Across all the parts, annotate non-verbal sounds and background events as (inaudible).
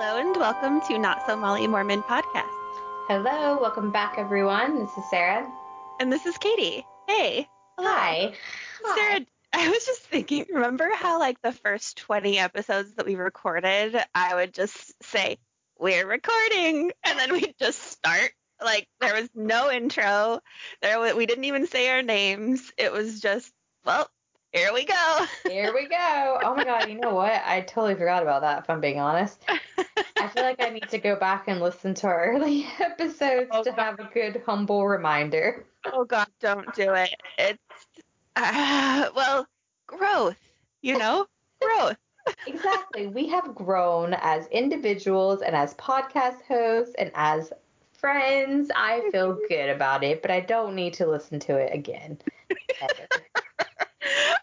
Hello and welcome to Not So Molly Mormon podcast. Hello, welcome back, everyone. This is Sarah. And this is Katie. Hey. Hello. Hi. Sarah, I was just thinking, remember how like the first 20 episodes that we recorded, I would just say, we're recording, and then we'd just start. Like there was no intro. There we didn't even say our names. It was just, well, here we go. Here we go. Oh my god, you know what? I totally forgot about that if I'm being honest. (laughs) I feel like I need to go back and listen to our (laughs) early episodes Oh, to God. have a good humble reminder. oh God, don't do it. It's uh, well, growth. You know, growth. (laughs) Exactly. We have grown as individuals and as podcast hosts and as friends. I feel good about it, but I don't need to listen to it again. (laughs)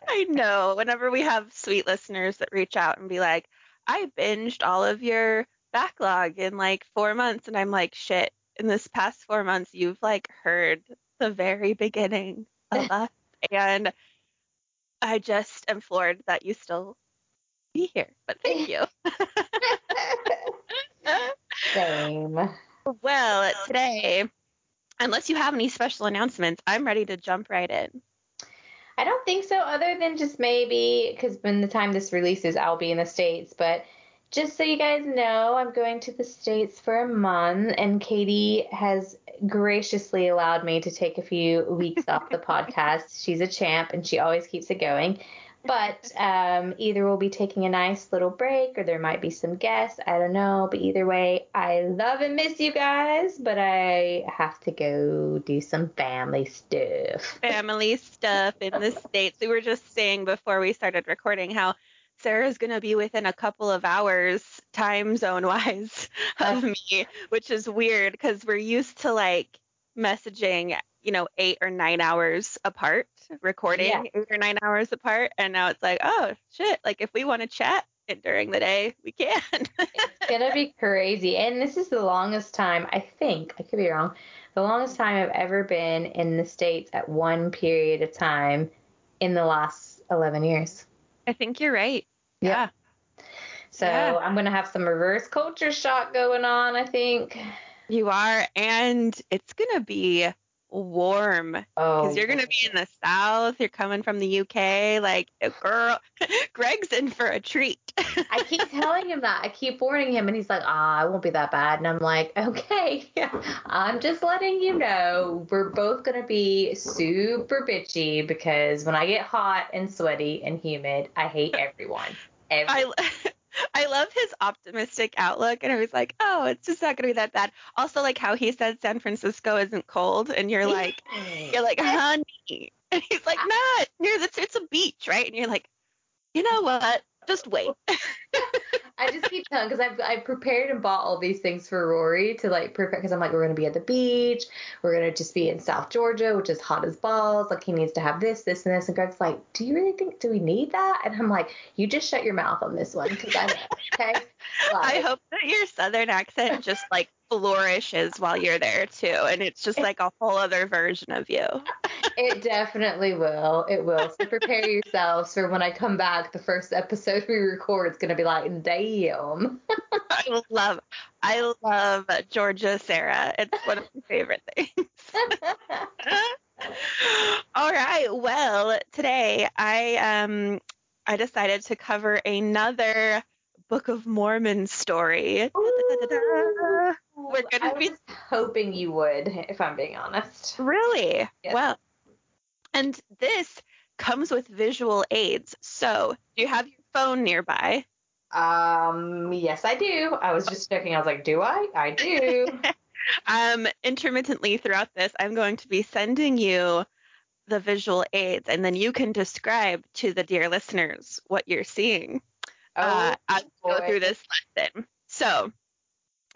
I know. Whenever we have sweet listeners that reach out and be like, I binged all of your backlog in like four months, and I'm like, shit. In this past four months, you've like heard the very beginning of us, (laughs) and I just am floored that you still be here. But thank you. (laughs) Same. well, today, unless you have any special announcements, I'm ready to jump right in. I don't think so, other than just maybe because when the time this releases, I'll be in the States. But just so you guys know, I'm going to the States for a month, and Katie has graciously allowed me to take a few weeks off the (laughs) podcast. She's a champ, and she always keeps it going. But um, either we'll be taking a nice little break, or there might be some guests. I don't know. But either way, I love and miss you guys. But I have to go do some family stuff. family stuff in the States. We were just saying before we started recording how Sarah's going to be within a couple of hours time zone (laughs) wise of uh-huh. me, which is weird because we're used to like messaging, you know, eight or nine hours apart, recording Yeah. eight or nine hours apart. And now it's like, oh, shit. Like if we want to chat during the day, we can. It's gonna be crazy. And this is the longest time, I think, I could be wrong, the longest time I've ever been in the States at one period of time in the last 11 years. I think you're right. Yeah. So Yeah. I'm gonna have some reverse culture shock going on, I think. You are. And it's going to be warm Oh, because you're going to be in the south you're coming from the uk like girl (laughs) greg's in for a treat (laughs) I keep telling him that. I keep warning him, and he's like, ah, it won't be that bad. And I'm like, (laughs) okay, I'm just letting you know we're both going to be super bitchy because when I get hot and sweaty and humid, I hate everyone. Everyone. i i love his optimistic outlook and i was like oh it's just not going to be that bad. Also like how he said san francisco isn't cold and you're like you're like honey. (laughs) And he's like ah. you're the, it's a beach right? And you're like you know what? Just wait (laughs) I just keep telling because I've I've prepared and bought all these things for Rory to like prepare because I'm like we're gonna be at the beach, we're gonna just be in South Georgia, which is hot as balls. Like he needs to have this, this, and this. And Greg's like, do you really think do we need that? And I'm like, you just shut your mouth on this one because I know. Okay. (laughs) i hope that your southern accent just like flourishes while you're there too and it's just like a whole other version of you (laughs) It definitely will. It will. So prepare yourselves for when I come back. The first episode we record, is gonna be like, damn. (laughs) I love I love Georgia Sarah. It's one of my favorite things. (laughs) All right. Well, today I um I decided to cover another Book of Mormon story. Da-da-da-da-da. We're gonna I be- was hoping you would, if I'm being honest. Really? Yes. Well, and this comes with visual aids. So, do you have your phone nearby? Um, yes, I do. I was just checking. I was like, do I? I do. (laughs) um, intermittently throughout this, I'm going to be sending you the visual aids, and then you can describe to the dear listeners what you're seeing uh, as we go through this lesson. So,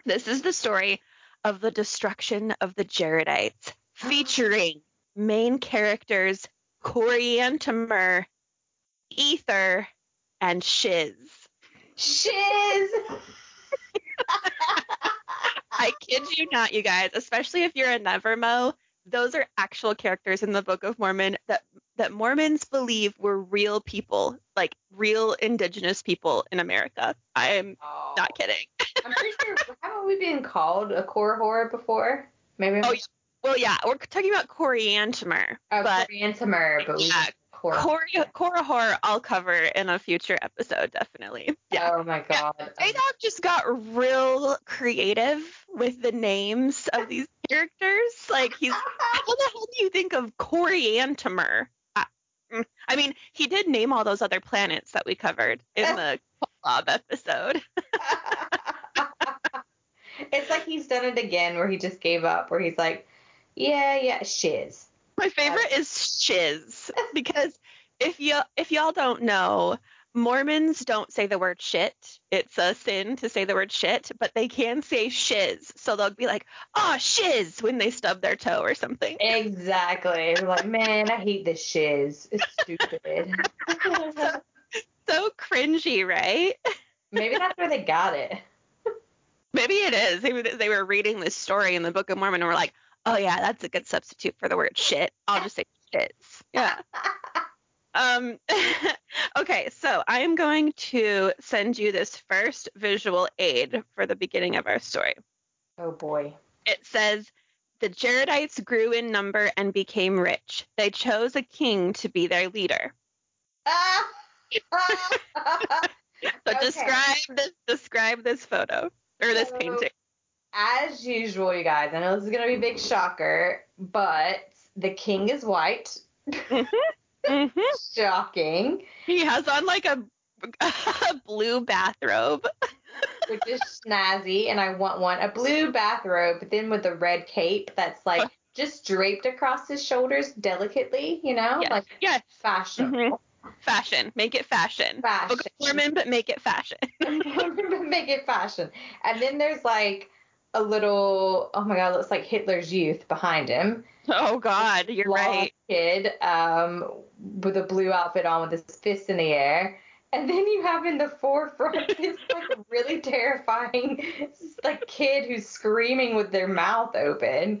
this is the story of the destruction of the Jaredites, (gasps) featuring main characters Coriantumr, Ether, and Shiz. Shiz. (laughs) I kid you not, you guys, especially if you're a Nevermo, those are actual characters in the Book of Mormon that that Mormons believe were real people, like real indigenous people in America. I am Oh. not kidding. (laughs) I'm pretty sure. Haven't we been called a Korihor before? Maybe. Oh, yeah. Well, yeah, we're talking about coriantumr, Oh, but Coriantumr, but we Yeah, core. Cori- Korihor I'll cover in a future episode, definitely. Yeah. Oh my god. Um, J Dog just got real creative with the names of these characters. Like he's how the hell do you think of Coriantumr? I, I mean, he did name all those other planets that we covered in (laughs) the Kolob episode. (laughs) it's like he's done it again, where he just gave up, where he's like, yeah, yeah, shiz. My favorite is shiz because if you if y'all don't know, Mormons don't say the word shit. It's a sin to say the word shit, but they can say shiz. So they'll be like, "Oh, shiz" when they stub their toe or something. Exactly. We're like, man, I hate this shiz. It's stupid. (laughs) So cringy, right? Maybe that's where they got it. Maybe it is. Maybe they were reading this story in the Book of Mormon and were like, "Oh yeah, that's a good substitute for the word shit. I'll just say shiz." Yeah. (laughs) Um, (laughs) okay, so I am going to send you this first visual aid for the beginning of our story. Oh boy. It says, The Jaredites grew in number and became rich. They chose a king to be their leader. (laughs) So Okay. describe this describe this photo or this So- painting. As usual, you guys, I know this is gonna be a big shocker, but the king is white. hmm (laughs) Shocking. He has on like a, (laughs) a blue bathrobe. Which is snazzy, and I want one. A blue bathrobe, but then with a red cape that's like just draped across his shoulders delicately, you know? Yes. Like Yes. fashion. Mhm. Fashion. Make it fashion. Fashion. Book Mormon, but make it fashion. (laughs) Make it fashion. And then there's like a little, oh my god, looks like Hitler's youth behind him. Oh God, you're right. Kid um, with a blue outfit on with his fists in the air. And then you have in the forefront (laughs) this like really terrifying like kid who's screaming with their mouth open.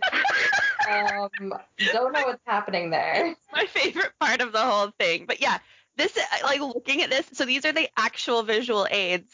Um, don't know what's happening there. my favorite part of the whole thing. But yeah, this like looking at this. So these are the actual visual aids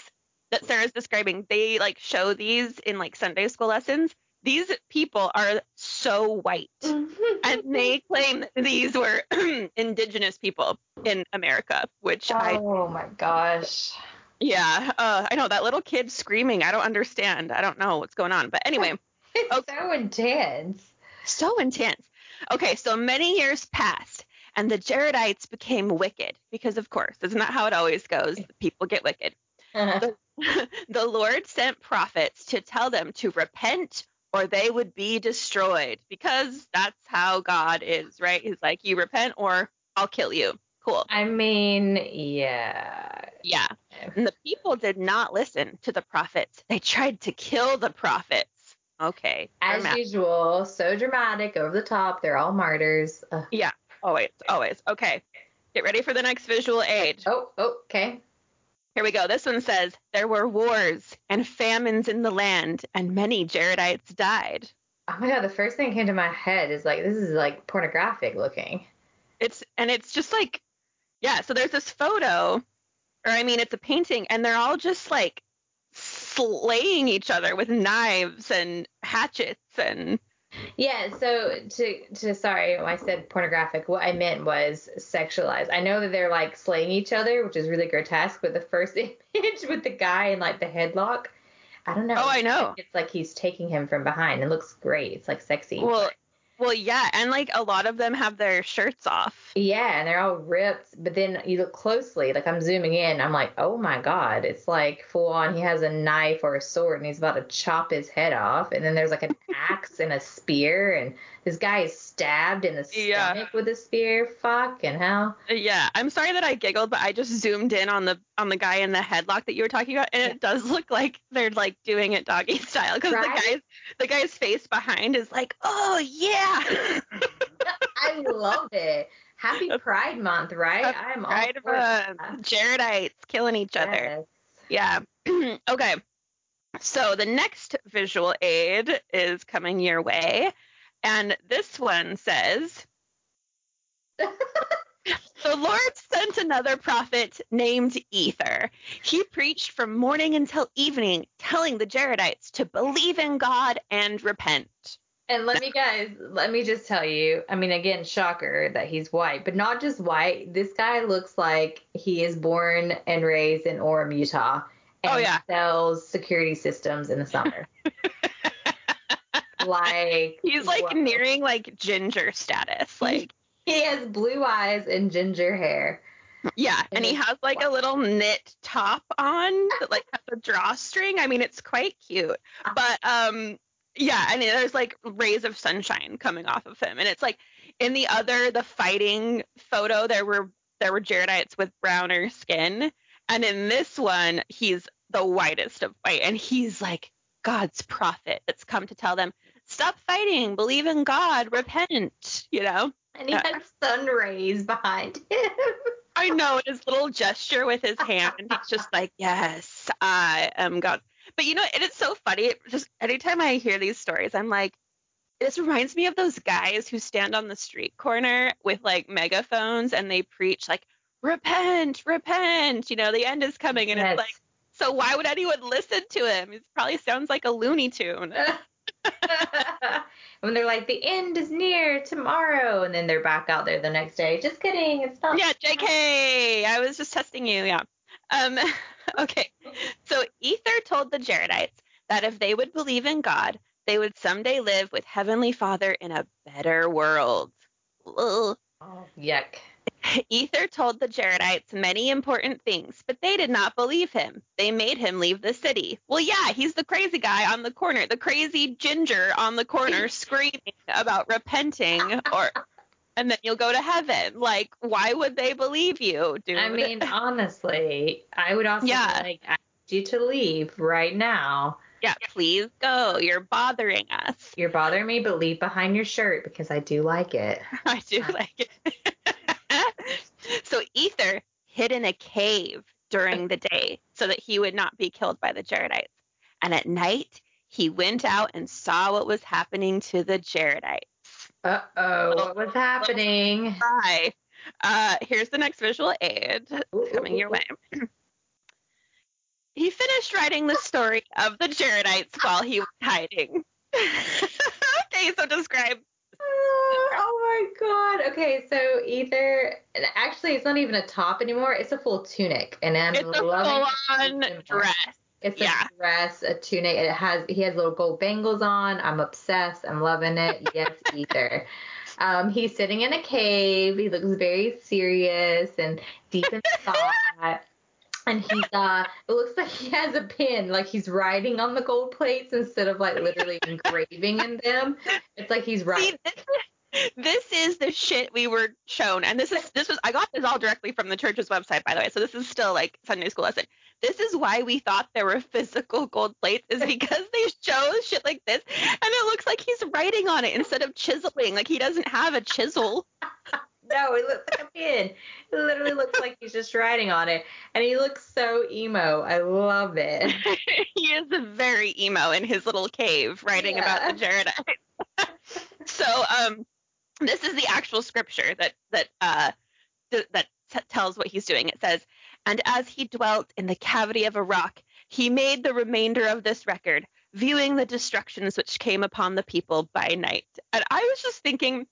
that Sarah's describing. They like show these in like Sunday school lessons. These people are so white, (laughs) and they claim that these were (clears throat) indigenous people in America, which I oh my gosh. yeah, uh, I know that little kid screaming. I don't understand. I don't know what's going on. But anyway. (laughs) It's Okay. so intense. So intense. Okay, so many years passed, and the Jaredites became wicked because, of course, isn't that how it always goes? People get wicked. Uh-huh. (laughs) the Lord sent prophets to tell them to repent or they would be destroyed because that's how God is, right? He's like, you repent or I'll kill you. Cool. I mean, yeah. Yeah. And the people did not listen to the prophets. They tried to kill the prophets. Okay. As dramatic. usual, so dramatic, over the top. They're all martyrs. Ugh. Always, always. Okay. Get ready for the next visual aid. Oh, oh, okay. Here we go. This one says there were wars and famines in the land, and many Jaredites died. Oh my god, the first thing that came to my head is like this is like pornographic looking. It's and it's just like, yeah. So there's this photo, or I mean, it's a painting, and they're all just like slaying each other with knives and hatchets and Yeah, so to to sorry, when I said pornographic, what I meant was sexualized. I know that they're like slaying each other, which is really grotesque, but the first (laughs) image with the guy in like the headlock, I don't know. Oh, I know. It's like he's taking him from behind. It looks great. It's like sexy. well, well, yeah, and like a lot of them have their shirts off. Yeah, and they're all ripped, but then you look closely, like I'm zooming in, I'm like, oh my god, it's like full on. He has a knife or a sword, and he's about to chop his head off, and then there's like an (laughs) axe and a spear, and this guy is stabbed in the Yeah. stomach with a spear. Fuck and hell. Yeah, I'm sorry that I giggled, but I just zoomed in on the on the guy in the headlock that you were talking about, and it does look like they're like doing it doggy (laughs) style because Right? the guy's the guy's face behind is like, oh yeah, (laughs) I love it. Happy Pride Month, right? Happy I'm right all for. Jaredites killing each other. Yes. Yeah. (clears throat) okay. So the next visual aid is coming your way, and this one says, the Lord sent another prophet named Ether. He preached from morning until evening, telling the Jaredites to believe in God and repent. And let me guys, let me just tell you, I mean again, shocker that he's white, but not just white. This guy looks like he is born and raised in Orem, Utah. Oh, and Oh, yeah. sells security systems in the summer. (laughs) like He's like whoa. nearing like ginger status. Like, he has blue eyes and ginger hair. yeah. And he has like a little knit top on that like has a drawstring. I mean, it's quite cute. But um yeah, and there's like rays of sunshine coming off of him. And it's like in the other, the fighting photo, there were there were Jaredites with browner skin. And in this one, he's the whitest of white. And he's like God's prophet that's come to tell them, stop fighting, believe in God, repent, you know? And he Uh, has sun rays behind him. (laughs) I know his little gesture with his hand. He's just like, yes, I am God. But you know, it is so funny. It just anytime I hear these stories, I'm like, this reminds me of those guys who stand on the street corner with like megaphones and they preach like, repent, repent. You know, the end is coming, and Yes. it's like, so why would anyone listen to him? It probably sounds like a Looney Tune. (laughs) (laughs) when they're like, the end is near tomorrow, and then they're back out there the next day. Just kidding, it's not. Yeah, JK. I was just testing you. Yeah. Um, (laughs) okay. So Ether told the Jaredites that if they would believe in God, they would someday live with Heavenly Father in a better world. Ugh. Oh, yuck. Ether told the Jaredites many important things, but they did not believe him. They made him leave the city. Well, yeah, he's the crazy guy on the corner, the crazy ginger on the corner (laughs) screaming about repenting or and then you'll go to heaven. Like, why would they believe you, dude? I mean, (laughs) honestly, I would also Yeah. like, need you to leave right now. yeah, please go. You're bothering us. You're bothering me, but leave behind your shirt because I do like it. (laughs) I do like it. (laughs) so Ether hid in a cave during the day so that he would not be killed by the Jaredites. And at night, he went out and saw what was happening to the Jaredites. Uh oh, what was happening? Hi. Uh, here's the next visual aid coming your way. (clears throat) he finished writing the story of the Jaredites while he was hiding. (laughs) okay, so describe. My god. Okay, so Ether actually it's not even a top anymore, it's a full tunic. And I'm It's a loving it full-on more. dress. It's Yeah. a dress, a tunic. It has he has little gold bangles on. I'm obsessed. I'm loving it. Yes, (laughs) Ether. Um, he's sitting in a cave. He looks very serious and deep in (laughs) thought. And he's uh it looks like he has a pin, like he's writing on the gold plates instead of like literally (laughs) engraving in them. It's like he's writing. See, this, this is the shit we were shown, and this is this was I got this all directly from the church's website, by the way. So this is still like Sunday school lesson. This is why we thought there were physical gold plates, is (laughs) because they show shit like this, and it looks like he's writing on it instead of chiseling. Like he doesn't have a chisel. (laughs) No, it looks like a pin. It literally looks like he's just writing on it. And he looks so emo. I love it. (laughs) he is very emo in his little cave writing about the Jaredites. so um this is the actual scripture that that uh th- that t- tells what he's doing. It says, "And as he dwelt in the cavity of a rock, he made the remainder of this record, viewing the destructions which came upon the people by night." And I was just thinking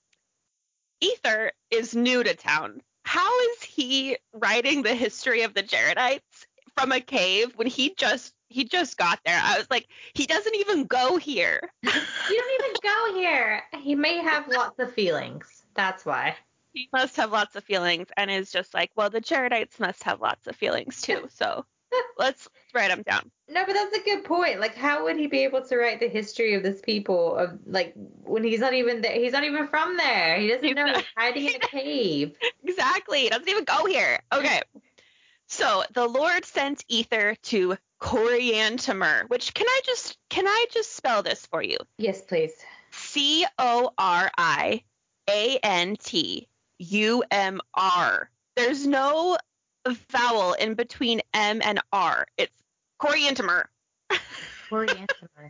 Ether is new to town. How is he writing the history of the Jaredites from a cave when he just he just got there? I was like, he doesn't even go here. (laughs) You don't even go here. He may have lots of feelings. That's why. He must have lots of feelings and is just like, well, the Jaredites must have lots of feelings too. (laughs) So let's write them down. No, but that's a good point. Like, how would he be able to write the history of this people of like when he's not even there? He's not even from there. He doesn't know. He's hiding in a (laughs) cave. Exactly. He doesn't even go here. Okay. So the Lord sent Ether to Coriantumr, which can I just can I just spell this for you? Yes, please. C O R I A N T U M R. There's no vowel in between M and R. It's Coriantumr. (laughs) Coriantumr.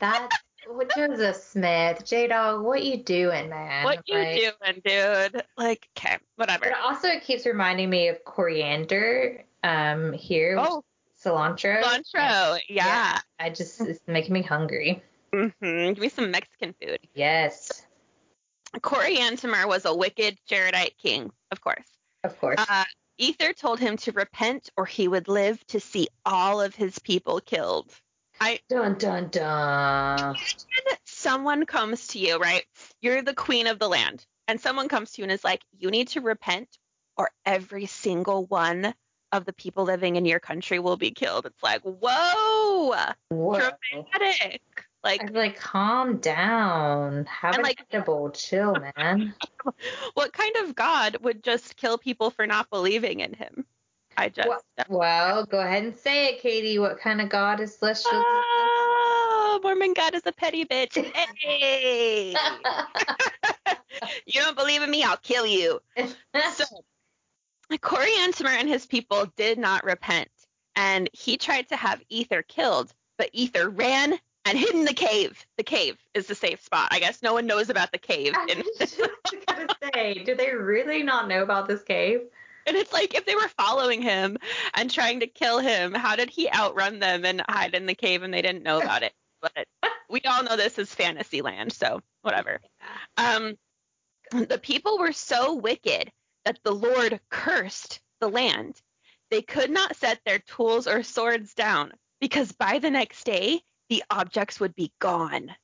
That's What Joseph Smith, J Dog, what you doing, man? What you Like, doing, dude? Like, okay, whatever. But also, it keeps reminding me of coriander um, here. Oh, cilantro. cilantro. Yeah. I just, it's making me hungry. Mm-hmm. Give me some Mexican food. Yes, Coriantumr was a wicked Jaredite king, of course. of course. Uh, Ether told him to repent or he would live to see all of his people killed. I dun, dun, dun. imagine someone comes to you, right? You're the queen of the land, and someone comes to you and is like, you need to repent or every single one of the people living in your country will be killed. It's like, whoa, Whoa. dramatic. Like, I'd like, calm down. Have a like- like, chill, man. (laughs) what kind of God would just kill people for not believing in him? I just. Well, well, go ahead and say it, Katie. What kind of god is celestial? Oh, Mormon God is a petty bitch. (laughs) Hey, (laughs) you don't believe in me? I'll kill you. So, Coriantumr and his people did not repent, and he tried to have Ether killed, but Ether ran and hid in the cave. The cave is the safe spot. I guess no one knows about the cave. I was just gonna say, do they really not know about this cave? and it's like if they were following him and trying to kill him, how did he outrun them and hide in the cave and they didn't know about it? (laughs) But we all know this is fantasy land, so whatever. Um, the people were so wicked that the Lord cursed the land. They could not set their tools or swords down because by the next day the objects would be gone.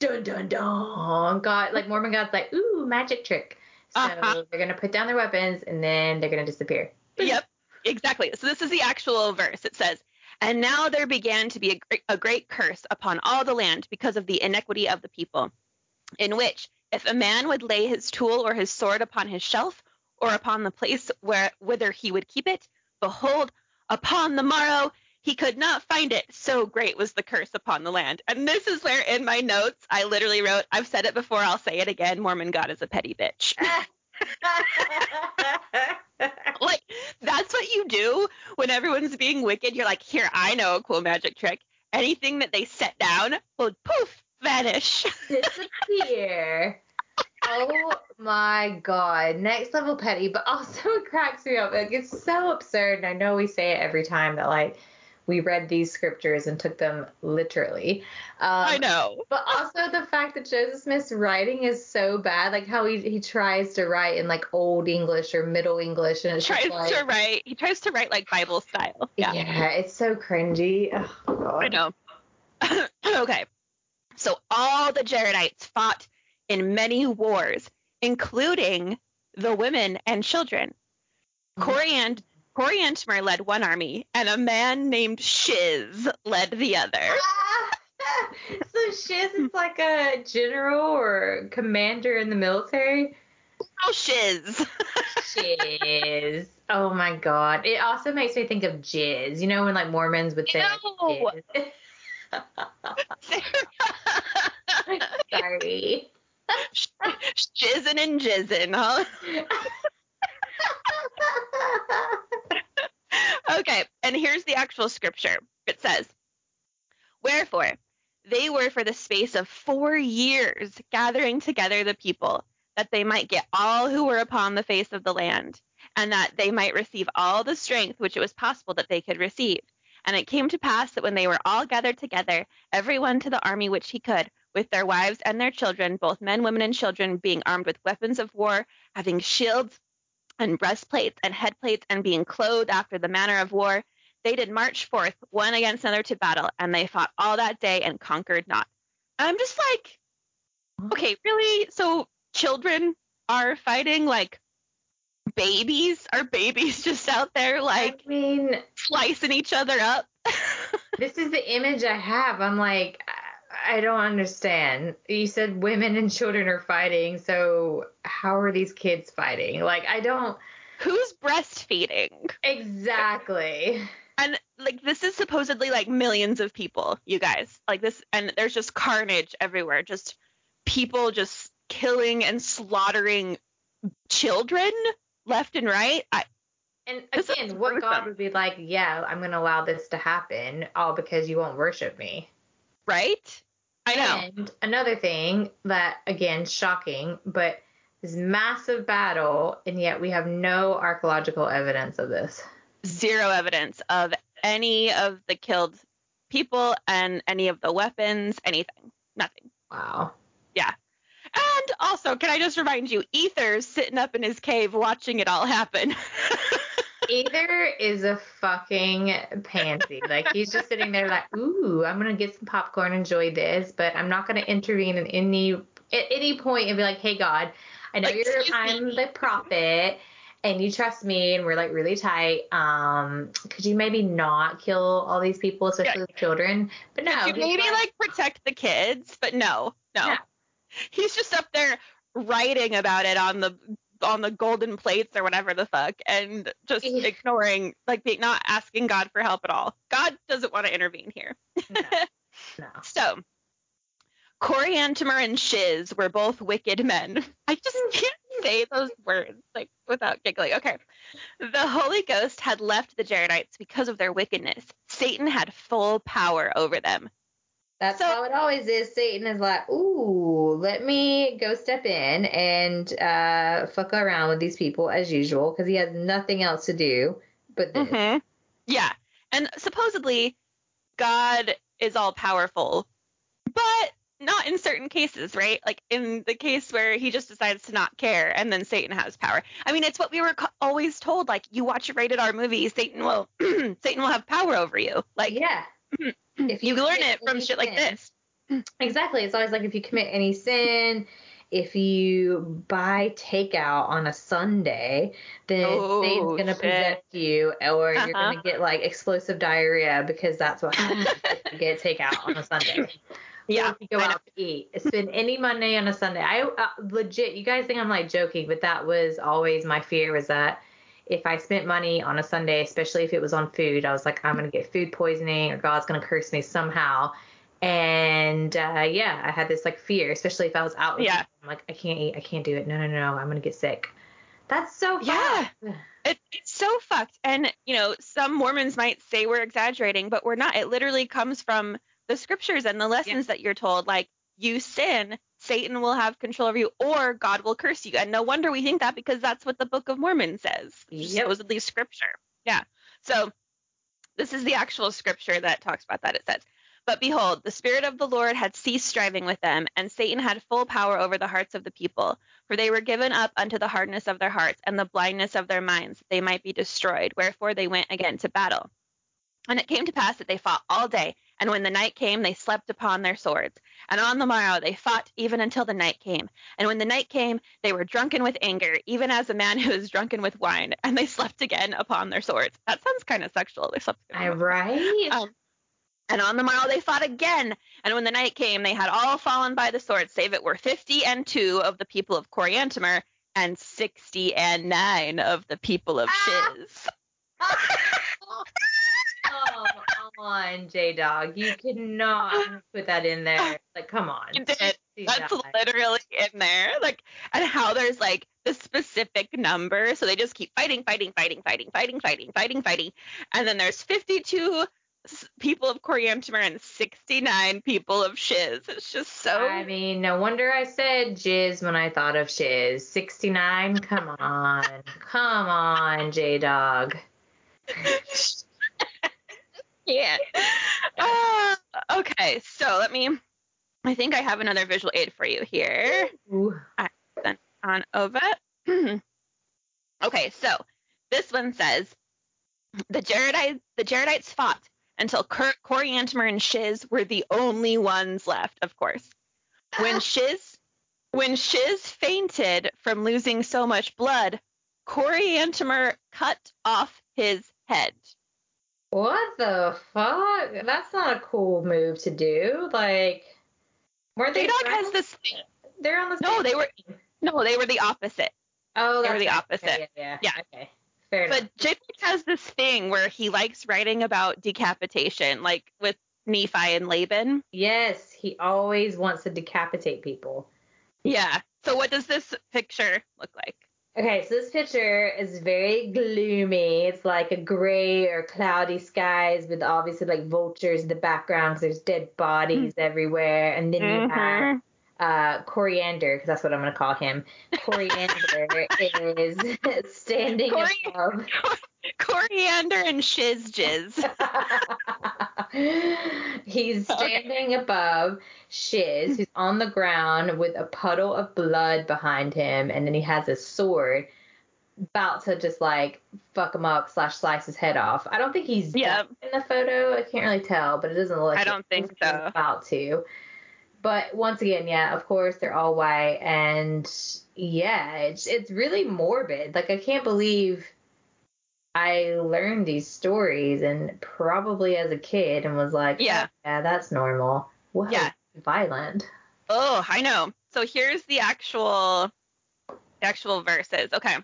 Dun dun dun. God, like Mormon God's like, ooh, magic trick. So Uh-huh. they're gonna put down their weapons and then they're gonna disappear. Yep, exactly. So this is the actual verse. It says, And now there began to be a great, a great curse upon all the land because of the iniquity of the people, in which if a man would lay his tool or his sword upon his shelf or upon the place where whither he would keep it, behold, upon the morrow he could not find it. So great was the curse upon the land. And this is where in my notes I literally wrote, I've said it before, I'll say it again, Mormon God is a petty bitch. (laughs) like that's what you do when everyone's being wicked. You're like, here, I know a cool magic trick. Anything that they set down will poof vanish. disappear. (laughs) Oh my god. Next level petty, but also it (laughs) cracks me up. Like it's so absurd. And I know we say it every time that like we read these scriptures and took them literally. Um, I know. (laughs) But also the fact that Joseph Smith's writing is so bad, like how he, he tries to write in like old English or Middle English, and it's Tries just like, to write. He tries to write like Bible style. yeah. Yeah, it's so cringy. Oh, God. I know. (clears throat) okay, so all the Jaredites fought in many wars, including the women and children. Mhm. Coriand Coriantumr led one army, and a man named Shiz led the other. (laughs) So Shiz is like a general or commander in the military. Oh, Shiz. Shiz. Oh my god. It also makes me think of jizz. You know when like Mormons would say No. (laughs) (laughs) Sorry. (laughs) Jizzin' and jizzin', huh? (laughs) Okay, and here's the actual scripture. It says, Wherefore, they were for the space of four years gathering together the people, that they might get all who were upon the face of the land, and that they might receive all the strength which it was possible that they could receive. And it came to pass that when they were all gathered together, every one to the army which he could, with their wives and their children, both men, women, and children, being armed with weapons of war, having shields and breastplates and headplates, and being clothed after the manner of war, they did march forth one against another to battle, and they fought all that day and conquered not. And I'm just like, okay, really? So children are fighting like babies? Are babies (laughs) just out there like I mean, slicing each other up? (laughs) this is the image I have. I'm like, I don't understand. You said women and children are fighting, so how are these kids fighting? Like, I don't Who's breastfeeding? exactly. And like this is supposedly like millions of people, you guys. Like this and there's just carnage everywhere. Just people just killing and slaughtering children left and right. I, And again, what God would be like, yeah, I'm going to allow this to happen all because you won't worship me. right? I know. And another thing that, again, shocking, but this massive battle, and yet we have no archaeological evidence of this. Zero evidence of any of the killed people and any of the weapons, anything. Nothing. Wow. Yeah. And also, can I just remind you, Ether's sitting up in his cave watching it all happen. (laughs) Ether is a fucking pansy. Like he's just sitting there like, ooh, I'm gonna get some popcorn, and enjoy this, but I'm not gonna intervene in any at any point and be like, hey God, I know you're Excuse I'm the prophet and you trust me and we're like really tight. Um, could you maybe not kill all these people, especially the children? But no, to he's maybe like protect the kids, but no, no. No. He's just up there writing about it on the on the golden plates or whatever the fuck and just Yeah. ignoring like being not asking God for help at all. God doesn't want to intervene here. no, (laughs) no. So Coriantumr and Shiz were both wicked men. (laughs) I just mm. can't say those words like without giggling. Okay. The Holy Ghost had left the Jaredites because of their wickedness. Satan had full power over them. That's So- how it always is. Satan is like, ooh, let me go step in and uh, fuck around with these people as usual because he has nothing else to do but this. hmm Yeah. And supposedly God is all powerful, but not in certain cases, right? Like in the case where he just decides to not care and then Satan has power. I mean, it's what we were co- always told like you watch a rated R movie, Satan will (clears throat) Satan will have power over you. Like yeah. (clears throat) If you, learn it from shit like this. (clears throat) Exactly. It's always like if you commit any sin, if you buy takeout on a Sunday, then Oh, Satan's gonna shit. possess you, or you're Uh-huh. gonna get like explosive diarrhea because that's what happens if you (laughs) get takeout on a Sunday. Yeah. You go out to eat, spend any money on a Sunday. I uh, legit, you guys think I'm like joking, but that was always my fear was that if I spent money on a Sunday, especially if it was on food, I was like, I'm gonna get food poisoning or God's gonna curse me somehow. And uh, yeah, I had this like fear, especially if I was out. With Yeah. people. I'm like, I can't eat, I can't do it. No, no, no, I'm gonna get sick. That's so Yeah. fucked. It, it's so fucked. And, you know, some Mormons might say we're exaggerating, but we're not. It literally comes from the scriptures and the lessons that you're told. Like, you sin, Satan will have control over you, or God will curse you. And no wonder we think that because that's what the Book of Mormon says, Yep. supposedly scripture. Yeah. So this is the actual scripture that talks about that. It says, But behold, the Spirit of the Lord had ceased striving with them, and Satan had full power over the hearts of the people. For they were given up unto the hardness of their hearts and the blindness of their minds, that they might be destroyed. Wherefore they went again to battle. And it came to pass that they fought all day, and when the night came, they slept upon their swords. And on the morrow they fought even until the night came. And when the night came, they were drunken with anger, even as a man (laughs) who is drunken with wine, and they slept again upon their swords. That sounds kind of sexual. They slept I again. right. Um, And on the morrow they fought again, and when the night came, they had all fallen by the sword, save it were fifty and two of the people of Coriantumr, and sixty and nine of the people of Ah! Shiz. (laughs) oh, come on, J Dog. You cannot put that in there. Like, come on. You did. That's that. literally in there. Like, and how there's like the specific number. So they just keep fighting, fighting, fighting, fighting, fighting, fighting, fighting, fighting. And then there's 52 people of Coriantumr and 69 people of Shiz. It's just so. I mean, no wonder I said jizz when I thought of shiz. 69? Come on. Come on, J Dog. (laughs) Yeah. Uh, okay, so let me. I think I have another visual aid for you here. Ooh. on over. (clears throat) okay, so this one says the Jaredites the Jaredites fought until Cor- Coriantumr and Shiz were the only ones left, of course. When (gasps) Shiz when Shiz fainted from losing so much blood, Coriantumr cut off his head. What the fuck? That's not a cool move to do. Like, weren't they? Has this. They're on the No, they were team. no, they were the opposite. Oh, they were the right. opposite. Okay, yeah, yeah. Yeah. Okay. Fair enough. But J has this thing where he likes writing about decapitation, like with Nephi and Laban. Yes, he always wants to decapitate people. Yeah. So what does this picture look like? Okay, so this picture is very gloomy. It's like a gray or cloudy skies with obviously like vultures in the background because there's dead bodies everywhere. And then you have uh, Coriander, because that's what I'm going to call him. Coriander (laughs) is (laughs) standing Cori- above. (laughs) (laughs) Coriander and shiz jizz. (laughs) He's Okay. standing above Shiz, who's on the ground with a puddle of blood behind him, and then he has a sword about to just like fuck him up slash slice his head off. I don't think he's Yep. in the photo. I can't really tell, but it doesn't look like I don't think He's so. About to. But once again, yeah, of course they're all white, and yeah, it's it's really morbid. Like I can't believe I learned these stories and probably as a kid and was like, Yeah. "Oh, yeah, that's normal. Whoa, Yeah. violent. Oh, I know. So here's the actual the actual verses. Okay.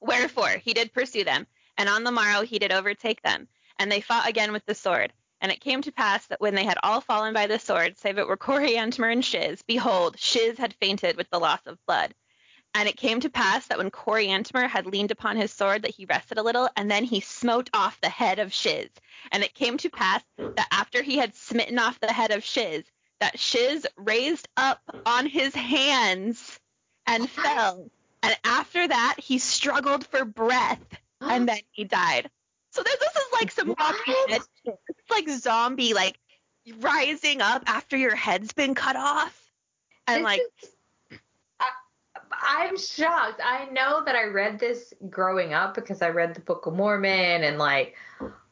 Wherefore he did pursue them, and on the morrow he did overtake them, and they fought again with the sword. And it came to pass that when they had all fallen by the sword, save it were Coriantumr and Shiz, behold, Shiz had fainted with the loss of blood. And it came to pass that when Coriantumr had leaned upon his sword, that he rested a little, and then he smote off the head of Shiz. And it came to pass that after he had smitten off the head of Shiz, that Shiz raised up on his hands and oh fell. And after that, he struggled for breath, and then he died. So this, this is like some Walking Dead shit. It's like zombie, like rising up after your head's been cut off, and This like is- I'm shocked. I know that I read this growing up because I read the Book of Mormon and like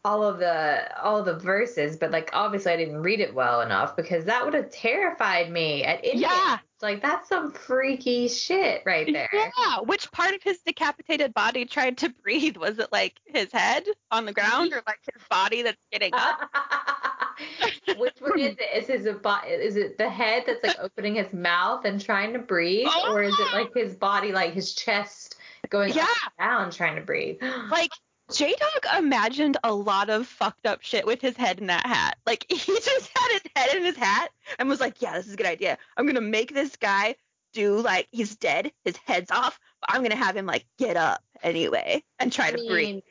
all of the all of the verses, but like obviously I didn't read it well enough because that would have terrified me at any Yeah. Like that's some freaky shit right there. yeah. Which part of his decapitated body tried to breathe? Was it like his head on the ground, mm-hmm. or like his body that's getting up? (laughs) Which one is it? Is his is it the head that's like opening his mouth and trying to breathe, or is it like his body, like his chest going Yeah. down trying to breathe? (gasps) like J Dog imagined a lot of fucked up shit with his head in that hat. Like (laughs) he just had his head in his hat and was like, "Yeah, this is a good idea. I'm gonna make this guy do like he's dead, his head's off, but I'm gonna have him like get up anyway and try I to breathe."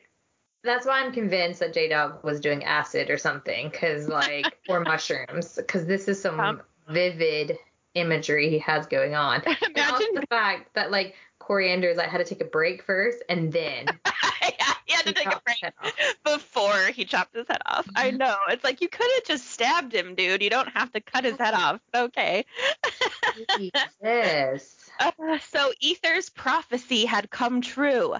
That's why I'm convinced that J Dog was doing acid or something, cause like (laughs) or mushrooms, cause this is some Um, vivid imagery he has going on. (laughs) And also Imagine the fact that like Coriander's like had to take a break first and then (laughs) he had to he take a break before he chopped his head off. I know. It's like you could have just stabbed him, dude. You don't have to cut his head off. Okay. Jesus. Uh, so Ether's prophecy had come true.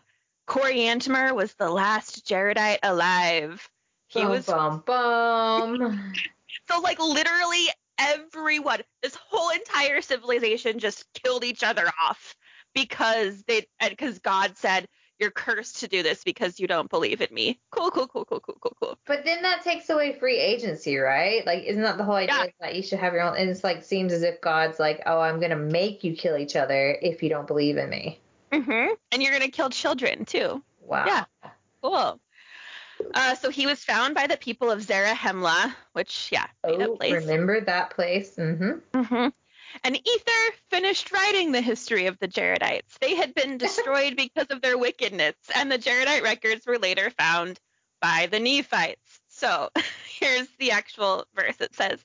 Coriantumr was the last Jaredite alive. He bum, was bum bum. (laughs) so like literally everyone, this whole entire civilization just killed each other off because they because God said you're cursed to do this because you don't believe in me. Cool, cool, cool, cool, cool, cool, cool. But then that takes away free agency, right? Like, isn't that the whole idea Yeah. that you should have your own? And it's like seems as if God's like, oh, I'm gonna make you kill each other if you don't believe in me. Mm-hmm. And you're gonna kill children too. Wow. Yeah. Cool. Uh, so he was found by the people of Zarahemla, which yeah, made Oh, place. remember that place? Mm-hmm. hmm And Ether finished writing the history of the Jaredites. They had been (laughs) destroyed because of their wickedness, and the Jaredite records were later found by the Nephites. So (laughs) here's the actual verse. It says,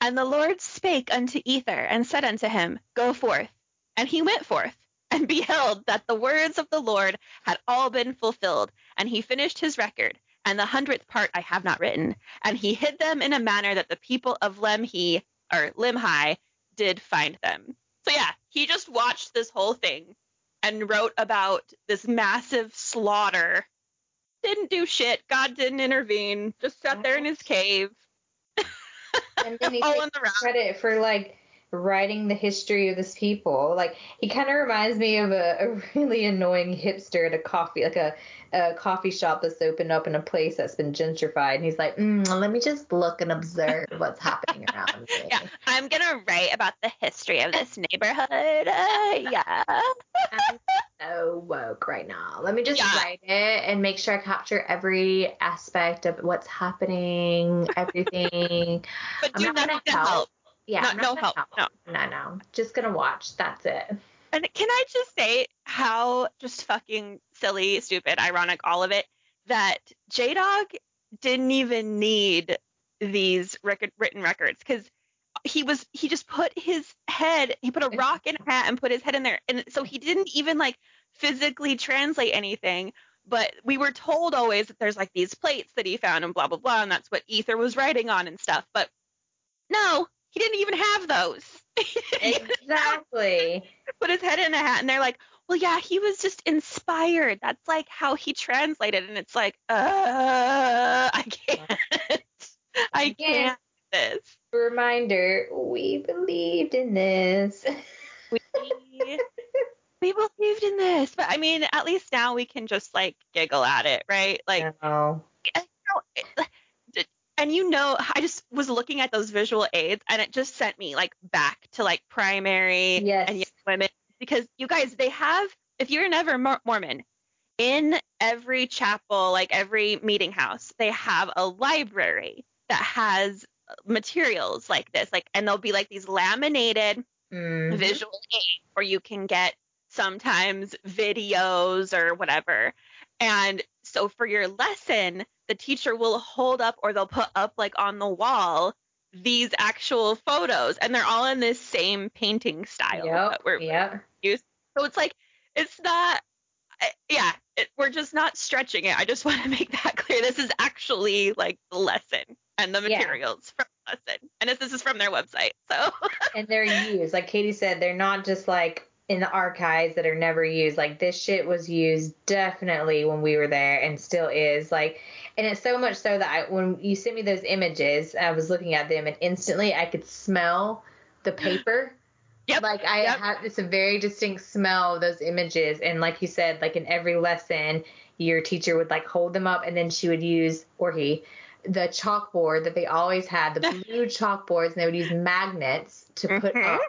And the Lord spake unto Ether, and said unto him, Go forth. And he went forth, and beheld that the words of the Lord had all been fulfilled, and he finished his record. And the hundredth part I have not written. And he hid them in a manner that the people of Lemhi, or Limhi, did find them. So yeah, he just watched this whole thing and wrote about this massive slaughter. Didn't do shit. God didn't intervene. Just sat there in his cave, And then he (laughs) all takes the credit for like writing the history of this people. Like he kind of reminds me of a, a really annoying hipster at a coffee, like a, a coffee shop that's opened up in a place that's been gentrified. And he's like, mm, let me just look and observe what's happening around (laughs) me. Yeah, I'm gonna write about the history of this neighborhood. Uh, yeah. (laughs) I'm so woke right now. Let me just Yeah. write it and make sure I capture every aspect of what's happening, everything. (laughs) But I'm do not nothing to help. help. Yeah, No- I'm no not gonna help, no. No, no. Just gonna watch. That's it. And can I just say how just fucking silly, stupid, ironic, all of it, that J Dog didn't even need these record, written records because he was he just put his head he put a rock in a hat and put his head in there and so he didn't even like physically translate anything but we were told always that there's like these plates that he found and blah blah blah and that's what Ether was writing on and stuff but no he didn't even have those. (laughs) Exactly. put his head in a hat and they're like well yeah he was just inspired. That's like how he translated and it's like uh i can't. I can't this. Reminder we believed in this. We (laughs) we believed in this. But i mean at least now we can just like giggle at it right? Like no. And you know i just was looking at those visual aids and it just sent me like back to like primary yes. and young women because you guys they have if you're never mormon in every chapel like every meeting house they have a library that has materials like this like and there'll be like these laminated mm-hmm. visual aids where you can get sometimes videos or whatever and so for your lesson the teacher will hold up or they'll put up like on the wall these actual photos and they're all in this same painting style yep, that we're yeah used so it's like it's not yeah it, we're just not stretching it. I just (laughs) want to make that clear. This is actually like the lesson and the materials yeah. from the lesson. And this is from their website so. (laughs) And they're used. Like katie said they're not just like in the archives that are never used. Like this shit was used definitely when we were there and still is. Like and it's so much so that I, when you sent me those images, I was looking at them and instantly I could smell the paper. Yep. Like I yep. have it's a very distinct smell of those images and like you said like in every lesson your teacher would like hold them up and then she would use or he the chalkboard that they always had the (laughs) blue chalkboards and they would use magnets to put Mhm. up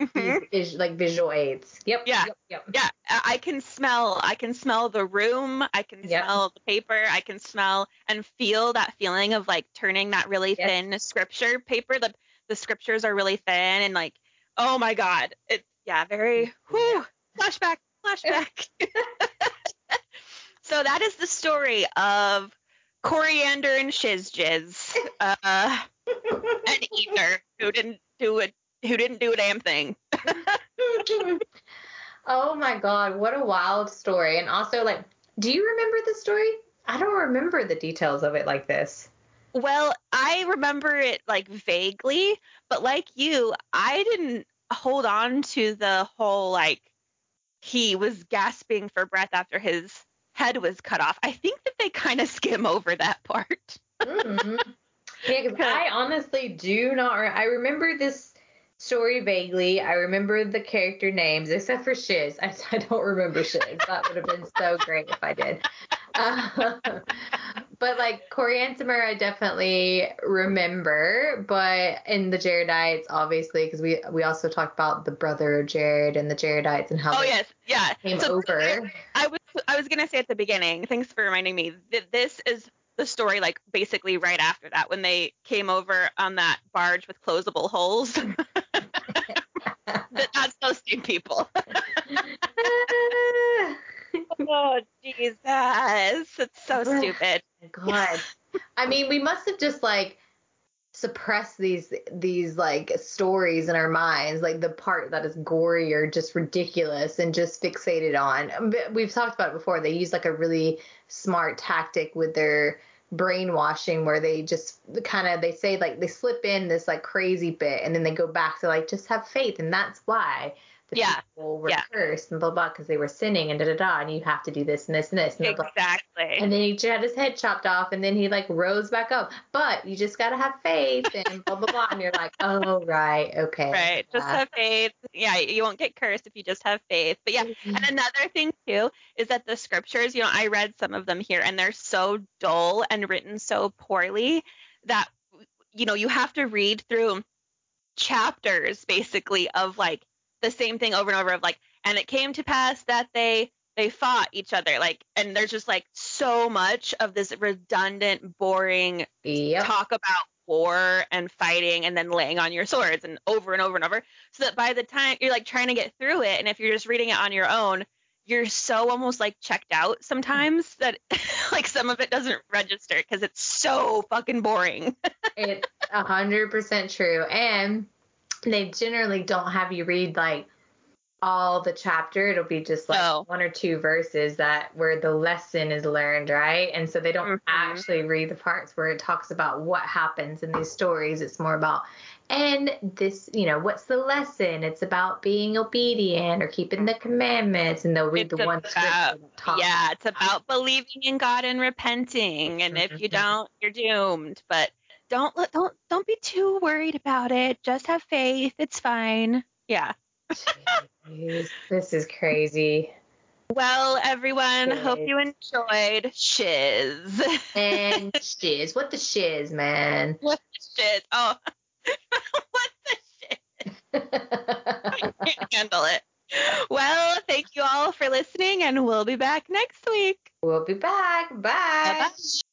vis- like visual aids. Yep. Yeah. Yep. yep. yeah i can smell i can smell the room i can Yep. smell the paper i can smell and feel that feeling of like turning that really Yes. thin scripture paper the the scriptures are really thin and like oh my god it yeah very whew, flashback flashback (laughs) so that is the story of coriander and shizjiz uh (laughs) and ether who didn't do it who didn't do a damn thing (laughs) oh my god, what a wild story. And also like do you remember the story? I don't remember the details of it like this. Well, I remember it like vaguely, but like you, I didn't hold on to the whole like he was gasping for breath after his head was cut off. I think that they kind of skim over that part. Mhm. Yeah, because (laughs) I honestly do not. Re- I remember this story vaguely. I remember the character names, except for Shiz. I, (laughs) I don't remember Shiz. That would have been so great if I did. Uh, (laughs) but like Coriantumr, I definitely remember. But in the Jaredites, obviously, because we we also talked about the brother of Jared and the Jaredites and how Oh they yes, yeah. came So over. I was I was gonna say at the beginning. Thanks for reminding me that this is the story like basically right after that when they came over on that barge with closable holes. (laughs) that, that's those same people. (laughs) oh Jesus, it's so oh stupid. God. I mean, we must have just like suppressed these these like stories in our minds, like the part that is gory or just ridiculous and just fixated on. But We've talked about it before. They use like a really smart tactic with their brainwashing where they just kind of they say like they slip in this like crazy bit and then they go back to like just have faith and that's why the Yeah. people were Yeah. cursed and blah blah because they were sinning and da da da and you have to do this and this and this and blah, blah. Exactly. And then he had his head chopped off, and then he like rose back up. But you just gotta have faith and blah blah blah. And you're like, oh right, okay, Right. Just have faith. Yeah, you won't get cursed if you just have faith. But yeah, and mm-hmm. another thing too is that the scriptures, you know, I read some of them here and they're so dull and written so poorly that you know, you have to read through chapters basically of like the same thing over and over of like and it came to pass that they they fought each other like and there's just like so much of this redundant boring Yep. talk about war and fighting and then laying on your swords and over and over and over so that by the time you're like trying to get through it and if you're just reading it on your own you're so almost like checked out sometimes (laughs) that like some of it doesn't register because it's so fucking boring. (laughs) it's a hundred percent true. And they generally don't have you read like all the chapter. It'll be just like No. one or two verses that where the lesson is learned, right? And so they don't Mhm. actually read the parts where it talks about what happens in these stories. It's more about and this, you know, what's the lesson? It's about being obedient or keeping the commandments, and they'll read It's the one about- yeah, it's about believing in God and repenting and if you don't you're doomed. But don't don't don't be too worried about it. Just have faith. It's fine. Yeah. Jeez, this is crazy. Well, everyone, hope you enjoyed Shiz. And (laughs) shiz. What the shiz, man? what the shit? Oh, (laughs) what the shit? I can't handle it. Well, thank you all for listening, and we'll be back next week. we'll be back. Bye. Bye-bye.